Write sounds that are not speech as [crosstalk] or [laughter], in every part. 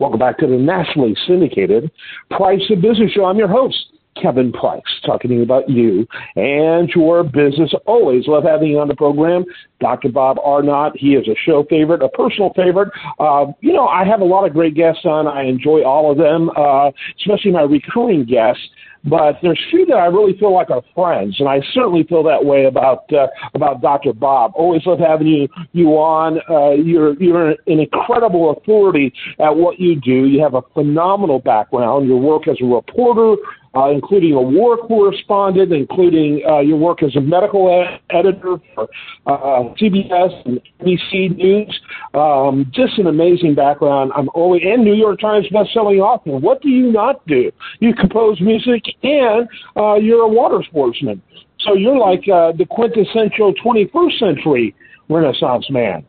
Welcome back to the nationally syndicated Price of Business Show. I'm your host, Kevin Price, talking about you and your business. Always love having you on the program. Dr. Bob Arnot, he is a show favorite, a personal favorite. Uh, you know, I have a lot of great guests on. I enjoy all of them, uh, especially my recurring guests but there's few that I really feel like are friends, and I certainly feel that way about uh, about Dr. Bob. Always love having you you on. Uh, you're you're an incredible authority at what you do. You have a phenomenal background. Your work as a reporter, uh, including a war correspondent, including uh, your work as a medical ed- editor for uh, CBS and NBC News. Um, just an amazing background. I'm always and New York Times bestselling author. What do you not do? You compose music and uh, you're a water sportsman. So you're like uh, the quintessential 21st century Renaissance man.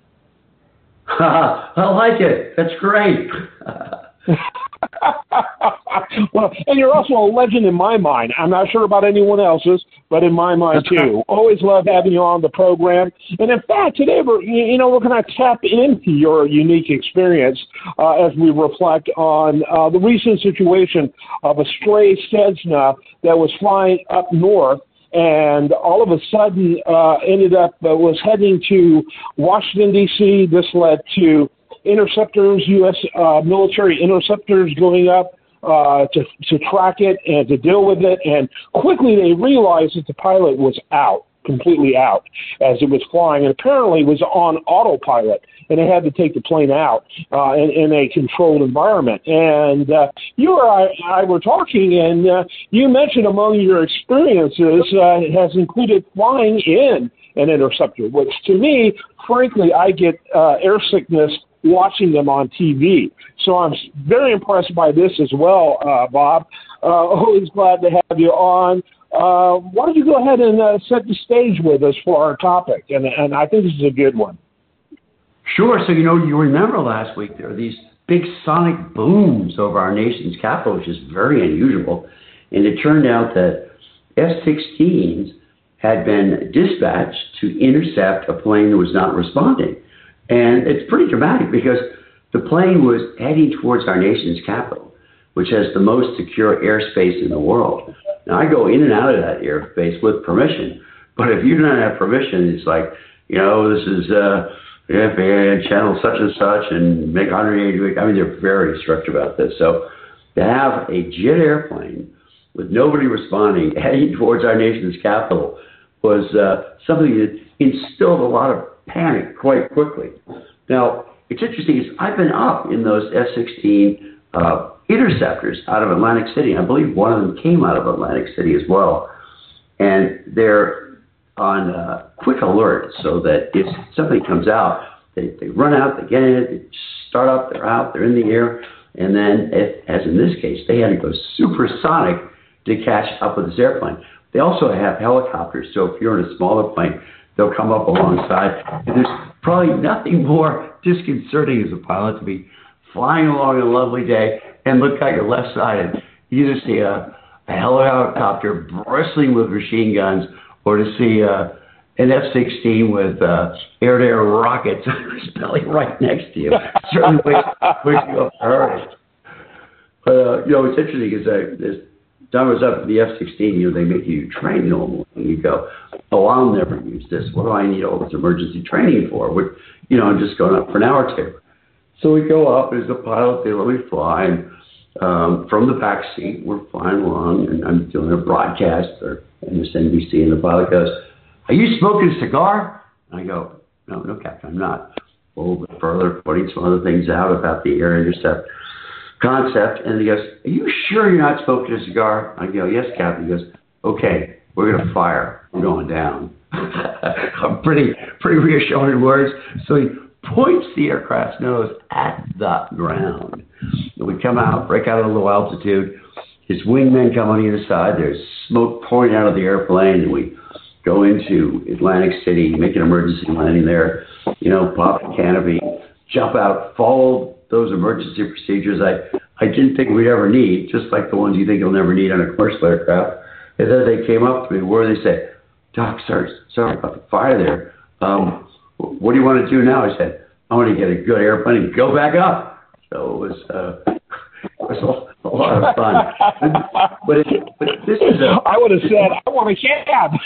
[laughs] I like it. That's great. [laughs] [laughs] well, and you're also a legend in my mind. I'm not sure about anyone else's, but in my mind too. Always love having you on the program. And in fact, today we're you know we're going to tap into your unique experience uh, as we reflect on uh, the recent situation of a stray Cessna that was flying up north and all of a sudden uh, ended up uh, was heading to Washington D.C. This led to interceptors, U.S. Uh, military interceptors going up uh, to, to track it and to deal with it. And quickly they realized that the pilot was out, completely out, as it was flying, and apparently was on autopilot. And they had to take the plane out uh, in, in a controlled environment. And uh, you or I, I were talking, and uh, you mentioned among your experiences uh, has included flying in an interceptor, which to me, frankly, I get uh, air sickness watching them on TV. So I'm very impressed by this as well, uh, Bob. Uh, [laughs] always glad to have you on. Uh, why don't you go ahead and uh, set the stage with us for our topic? And, and I think this is a good one. Sure. So, you know, you remember last week there were these big sonic booms over our nation's capital, which is very unusual. And it turned out that F 16s had been dispatched to intercept a plane that was not responding. And it's pretty dramatic because the plane was heading towards our nation's capital, which has the most secure airspace in the world. Now, I go in and out of that airspace with permission, but if you don't have permission, it's like, you know, this is uh, channel such and such and make 180. I mean, they're very strict about this. So to have a jet airplane with nobody responding [laughs] heading towards our nation's capital was uh, something that instilled a lot of panic quite quickly. Now, it's interesting is I've been up in those F-16 uh, interceptors out of Atlantic City. I believe one of them came out of Atlantic City as well, and they're on uh, quick alert so that if something comes out, they, they run out, they get in it, they start up, they're out, they're in the air, and then, if, as in this case, they had to go supersonic to catch up with this airplane. They also have helicopters, so if you're in a smaller plane, they'll come up alongside. And there's probably nothing more disconcerting as a pilot to be flying along a lovely day and look at your left side and either see a, a helicopter bristling with machine guns or to see a, an F-16 with uh, air-to-air rockets [laughs] belly right next to you. Certainly wakes, you up early. But, uh, you know, it's interesting because uh, Was up the F-16, you know, they make you train normally. And you go, oh, I'll never use this. What do I need all this emergency training for? Which, you know, I'm just going up for an hour or two. So we go up as the pilot, they let me fly. And, um, from the back seat, we're flying along, and I'm doing a broadcast or MSNBC, and the pilot goes, are you smoking a cigar? And I go, no, no, Captain, I'm not. A little bit further, pointing some other things out about the air intercept concept. And he goes, Are you sure you're not smoking a cigar? I go, Yes, Captain. He goes, Okay, we're going to fire. We're going down. [laughs] pretty, pretty reassuring words. So he points the aircraft's nose at the ground. And we come out, break out at a low altitude. His wingmen come on either side. There's smoke pouring out of the airplane, and we go into Atlantic City, make an emergency landing there. You know, pop the canopy, jump out, follow those emergency procedures I, I didn't think we'd ever need, just like the ones you think you'll never need on a commercial aircraft. And then they came up to me, where they say, Doc, sorry, sorry about the fire there. Um, what do you want to do now? I said, I want to get a good airplane and go back up. So it was uh, [laughs] a, lot of fun. but this is a. I would have said I want a cab. [laughs]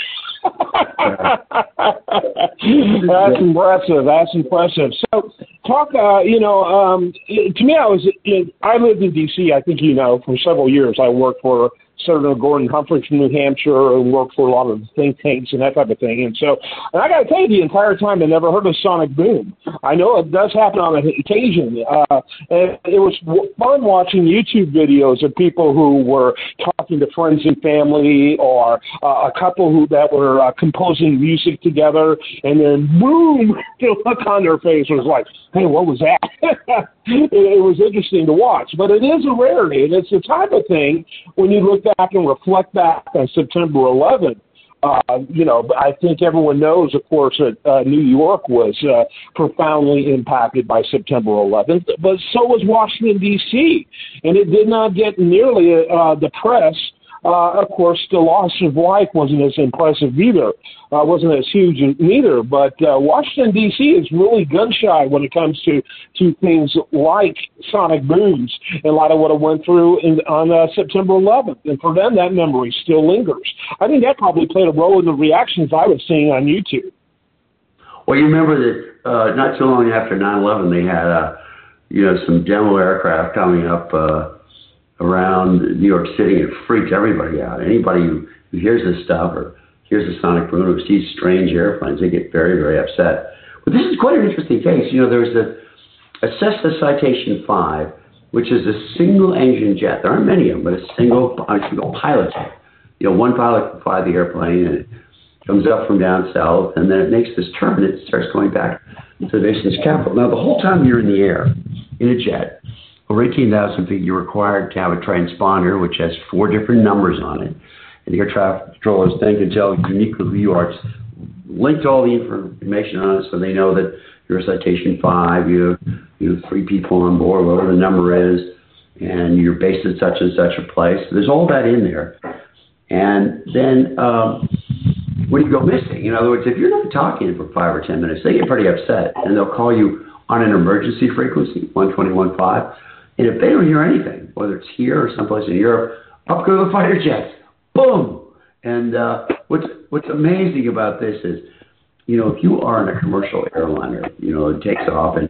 That's impressive. That's impressive. So, talk. Uh, you know, um, to me, I was. I lived in D.C. I think you know for several years. I worked for Senator Gordon Humphrey from New Hampshire and worked for a lot of think tanks and that type of thing. And so, and I got to tell you, the entire time I never heard of sonic boom. I know it does happen on occasion. Uh, and it was fun watching YouTube videos of people who were talking to friends and family or uh, a couple who that were uh, composing music together, and then boom, [laughs] the look on their face was like, "Hey, what was that?" [laughs] it, it was interesting to watch, but it is a rarity, and it's the type of thing when you look back and reflect back on September 11th. Uh, you know, I think everyone knows, of course, that uh, New York was uh, profoundly impacted by September 11th, but so was Washington D.C., and it did not get nearly uh, the press uh, of course, the loss of life wasn't as impressive either, uh, wasn't as huge neither. But uh, Washington D.C. is really gun shy when it comes to to things like sonic booms a lot of what it went through in, on uh, September 11th. And for them, that memory still lingers. I think that probably played a role in the reactions I was seeing on YouTube. Well, you remember that uh, not too long after 9/11, they had uh, you know some demo aircraft coming up. Uh, around New York City. It freaks everybody out. Anybody who, who hears this stuff or hears the sonic boom or sees strange airplanes, they get very, very upset. But this is quite an interesting case. You know, there's a, a Cessna Citation 5, which is a single engine jet. There aren't many of them, but a single, a single pilot jet. You know, one pilot can fly the airplane and it comes up from down south, and then it makes this turn. And it starts going back to the nation's capital. Now, the whole time you're in the air in a jet, over 18,000 feet, you're required to have a transponder which has four different numbers on it. And the air traffic controllers then can tell uniquely who you are. Linked all the information on it so they know that you're a citation five, you have, you have three people on board, whatever the number is, and you're based at such and such a place. There's all that in there. And then um, when you go missing, in other words, if you're not talking for five or ten minutes, they get pretty upset and they'll call you on an emergency frequency, 121.5 and if they don't hear anything, whether it's here or someplace in Europe, up go the [laughs] fighter jets. Boom. And uh, what's what's amazing about this is, you know, if you are in a commercial airliner, you know, it takes off and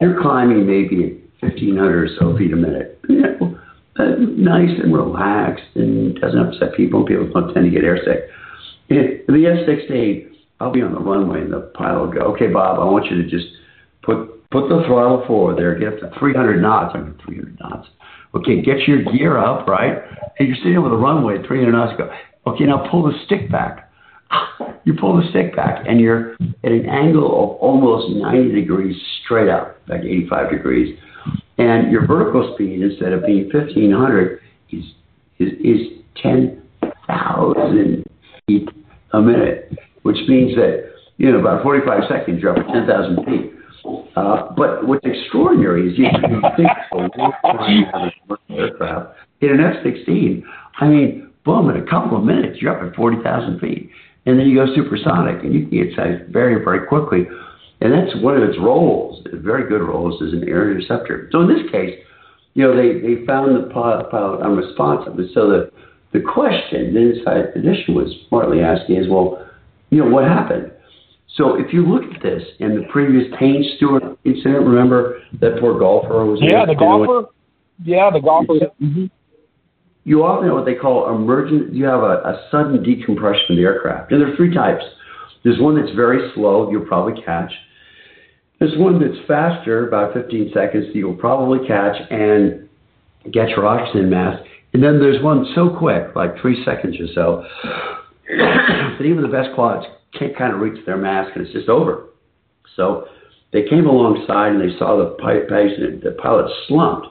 you're climbing maybe 1,500 or so feet a minute. You know, uh, nice and relaxed and doesn't upset people. People don't tend to get airsick. And the F-16, I'll be on the runway and the pilot will go, okay, Bob, I want you to just put Put the throttle forward there. Get up to 300 knots. I mean, 300 knots. Okay, get your gear up, right? And you're sitting over the runway at 300 knots. Go, okay, now pull the stick back. [laughs] You pull the stick back, and you're at an angle of almost 90 degrees straight up, like 85 degrees. And your vertical speed, instead of being 1,500, is is, is 10,000 feet a minute, which means that you know about 45 seconds you're up at 10,000 feet. Uh, but what's extraordinary is you, you think a long time having aircraft in an F-16. I mean, boom! In a couple of minutes, you're up at 40,000 feet, and then you go supersonic, and you can get sized very, very quickly. And that's one of its roles, very good roles, as an air interceptor. So in this case, you know, they, they found the pilot, unresponsive. And so the, the question the Inside was smartly asking is, well, you know, what happened? So if you look at this in the previous Payne Stewart incident, remember that poor golfer was yeah the golfer, yeah the golfer. Mm-hmm. You often have what they call emergent. You have a, a sudden decompression of the aircraft, and there are three types. There's one that's very slow, you'll probably catch. There's one that's faster, about 15 seconds, that you'll probably catch and get your oxygen mask. And then there's one so quick, like three seconds or so, that even the best quads can't kind of reach their mask and it's just over. So they came alongside and they saw the patient, the pilot slumped.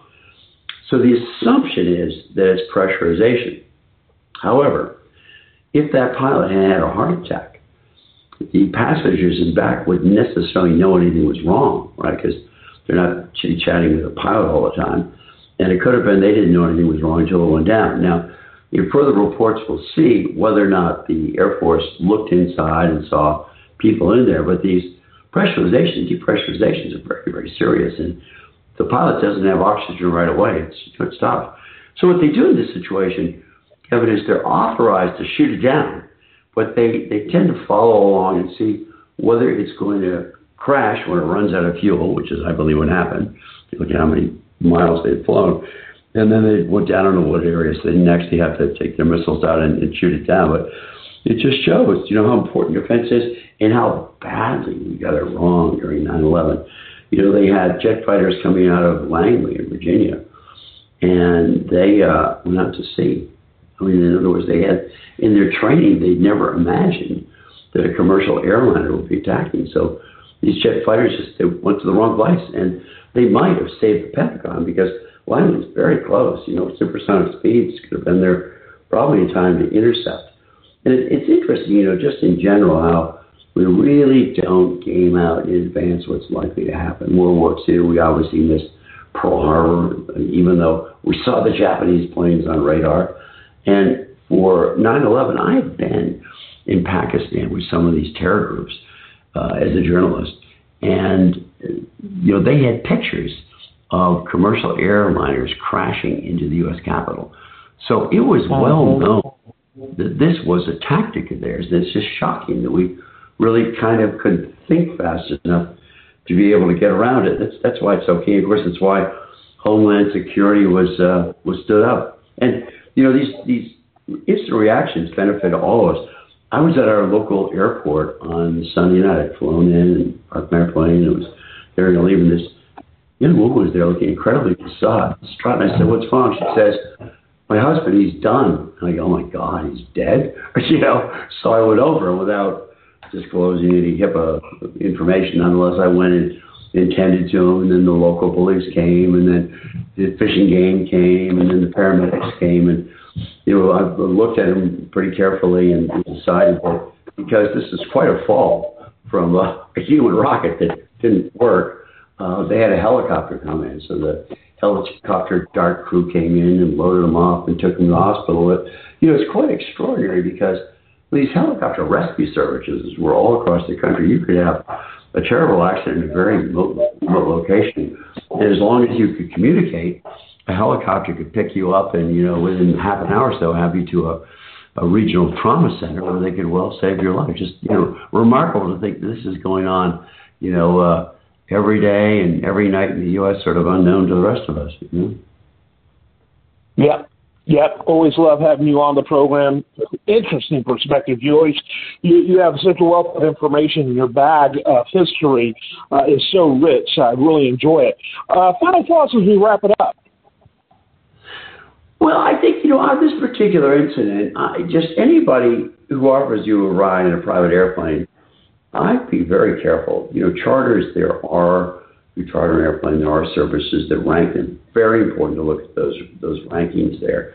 So the assumption is that it's pressurization. However, if that pilot had had a heart attack, the passengers in back wouldn't necessarily know anything was wrong, right? Because they're not chitty chatting with the pilot all the time. And it could have been they didn't know anything was wrong until it went down. Now, in further reports, we'll see whether or not the Air Force looked inside and saw people in there. But these pressurizations, depressurizations are very, very serious. And the pilot doesn't have oxygen right away. It's, it's tough. So what they do in this situation, Kevin, is they're authorized to shoot it down, but they, they tend to follow along and see whether it's going to crash when it runs out of fuel, which is, I believe, what happened. Look at how many miles they'd flown. And then they went down into what areas. So they'd next, they have to take their missiles out and, and shoot it down. But it just shows, you know, how important defense is and how badly we got it wrong during 9/11. You know, they had jet fighters coming out of Langley in Virginia, and they uh, went out to sea. I mean, in other words, they had in their training they'd never imagined that a commercial airliner would be attacking. So these jet fighters just they went to the wrong place, and they might have saved the Pentagon because Langley's very close. You know, supersonic speeds could have been there probably in time to intercept. And it, it's interesting, you know, just in general how we really don't game out in advance what's likely to happen. World War II, we obviously missed Pearl Harbor, even though we saw the Japanese planes on radar. And for 9 11, I had been in Pakistan with some of these terror groups uh, as a journalist. And, you know, they had pictures of commercial airliners crashing into the U.S. Capitol. So it was well known that this was a tactic of theirs. And it's just shocking that we really kind of couldn't think fast enough to be able to get around it. That's that's why it's so key. Of course, that's why Homeland Security was uh, was stood up. And you know these these instant reactions benefit all of us. I was at our local airport on Sunday night. I'd flown in and parked my airplane. And it was there and leaving. This young woman was there looking incredibly distraught. And I said, "What's wrong?" She says, "My husband, he's done." And I go, "Oh my God, he's dead!" [laughs] you know. So I went over without disclosing any HIPAA information. Nonetheless, I went and intended to him, and then the local police came, and then the fishing game came, and then the paramedics came, and you know I looked at him pretty carefully and decided that because this is quite a fall from a, a human rocket that didn't work, uh, they had a helicopter come in, so the helicopter dart crew came in and loaded him off and took him to the hospital. But, you know, it's quite extraordinary because these helicopter rescue services were all across the country. You could have a terrible accident in a very remote, remote location, and as long as you could communicate, a helicopter could pick you up, and you know within half an hour or so have you to a, a regional trauma center where they could well save your life. Just you know, remarkable to think this is going on, you know, uh, every day and every night in the U.S. Sort of unknown to the rest of us. You know? Yeah, Yep, always love having you on the program. Interesting perspective. You always you, you have such a wealth of information in your bag of history uh, is so rich. I really enjoy it. Uh, final thoughts as we wrap it up. Well, I think you know on this particular incident, I, just anybody who offers you a ride in a private airplane, I'd be very careful. You know, charters there are you charter an airplane, there are services that rank them. Very important to look at those those rankings there.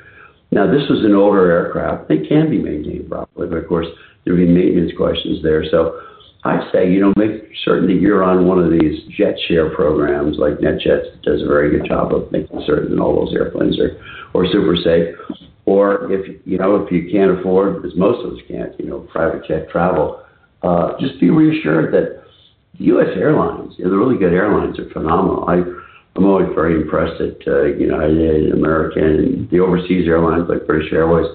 Now, this was an older aircraft. They can be maintained properly, but of course, there will be maintenance questions there. So I'd say, you know, make certain that you're on one of these jet share programs like NetJets does a very good job of making certain that all those airplanes are, are super safe. Or if, you know, if you can't afford, as most of us can't, you know, private jet travel, uh, just be reassured that U.S. airlines, the really good airlines are phenomenal. I, I'm always very impressed at uh, United, American, the overseas airlines like British Airways,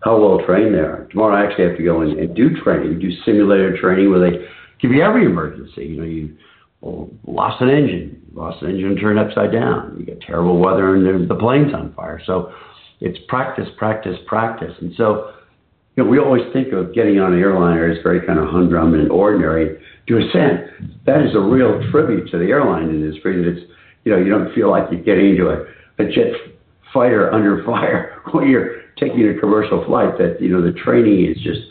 how well trained they are. Tomorrow I actually have to go and, and do training, do simulator training where they give you every emergency. You know, you well, lost an engine, lost an engine turned upside down. You get terrible weather and the, the plane's on fire. So it's practice, practice, practice. And so, you know, we always think of getting on an airliner as very kind of humdrum and ordinary to a sense, that is a real tribute to the airline industry. That it's you know you don't feel like you're getting into a, a jet fighter [laughs] under fire when you're taking a commercial flight. That you know the training is just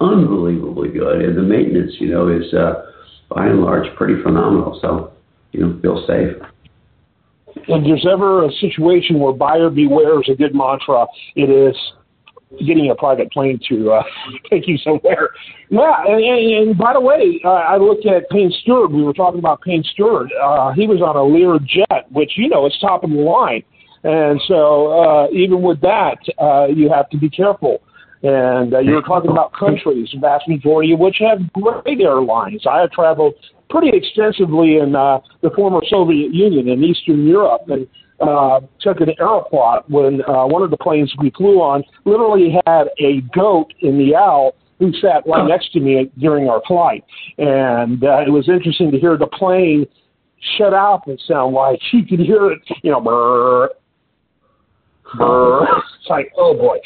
unbelievably good, and the maintenance you know is uh, by and large pretty phenomenal. So you know feel safe. If there's ever a situation where buyer beware is a good mantra, it is getting a private plane to uh, [laughs] take you somewhere. Yeah, and, and, and by the way, uh, I looked at Payne Stewart. We were talking about Payne Stewart. Uh, he was on a Lear jet, which you know is top of the line, and so uh, even with that, uh, you have to be careful. And uh, you were talking about countries, vast majority of which have great airlines. I have traveled pretty extensively in uh, the former Soviet Union in Eastern Europe, and uh, took an Aeroflot when uh, one of the planes we flew on literally had a goat in the owl who sat right next to me during our flight. And uh, it was interesting to hear the plane shut off and sound like you could hear it, you know, brr, brr. It's like, oh boy.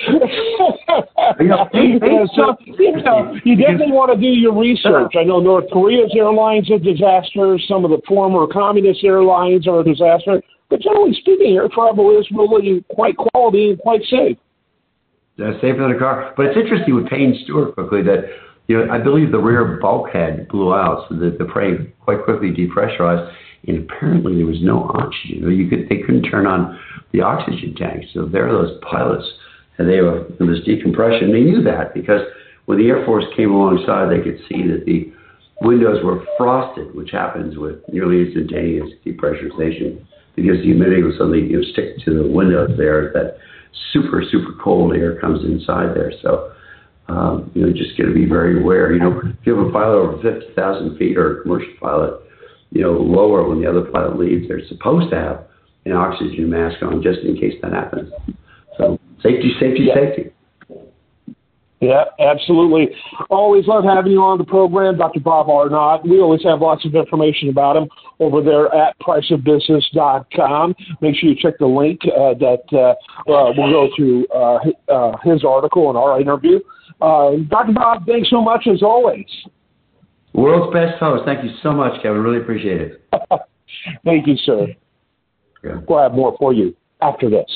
you, know, [laughs] so, you, know, you definitely want to do your research. I know North Korea's airlines are disasters. Some of the former communist airlines are a disaster. But generally speaking, air travel is really quite quality and quite safe. Uh, safer than a car. But it's interesting with Payne Stewart quickly that you know I believe the rear bulkhead blew out, so that the plane quite quickly depressurized, and apparently there was no oxygen. You, could they couldn't turn on the oxygen tank. So there are those pilots, and they were there was decompression. They knew that because when the Air Force came alongside, they could see that the windows were frosted, which happens with nearly instantaneous depressurization because the humidity will suddenly you know, stick to the windows there. That super, super cold air comes inside there. So, um, you know, just got to be very aware. You know, if you have a pilot over 50,000 feet or a commercial pilot, you know, lower when the other pilot leaves, they're supposed to have an oxygen mask on just in case that happens. So, safety, safety, yeah. safety. Yeah, absolutely. Always love having you on the program, Dr. Bob Arnot. We always have lots of information about him over there at priceofbusiness.com. Make sure you check the link uh, that uh, uh, will go to uh, uh, his article and our interview. Uh, Dr. Bob, thanks so much as always. World's best host. Thank you so much, Kevin. Really appreciate it. [laughs] Thank you, sir. Yeah. We'll have more for you after this.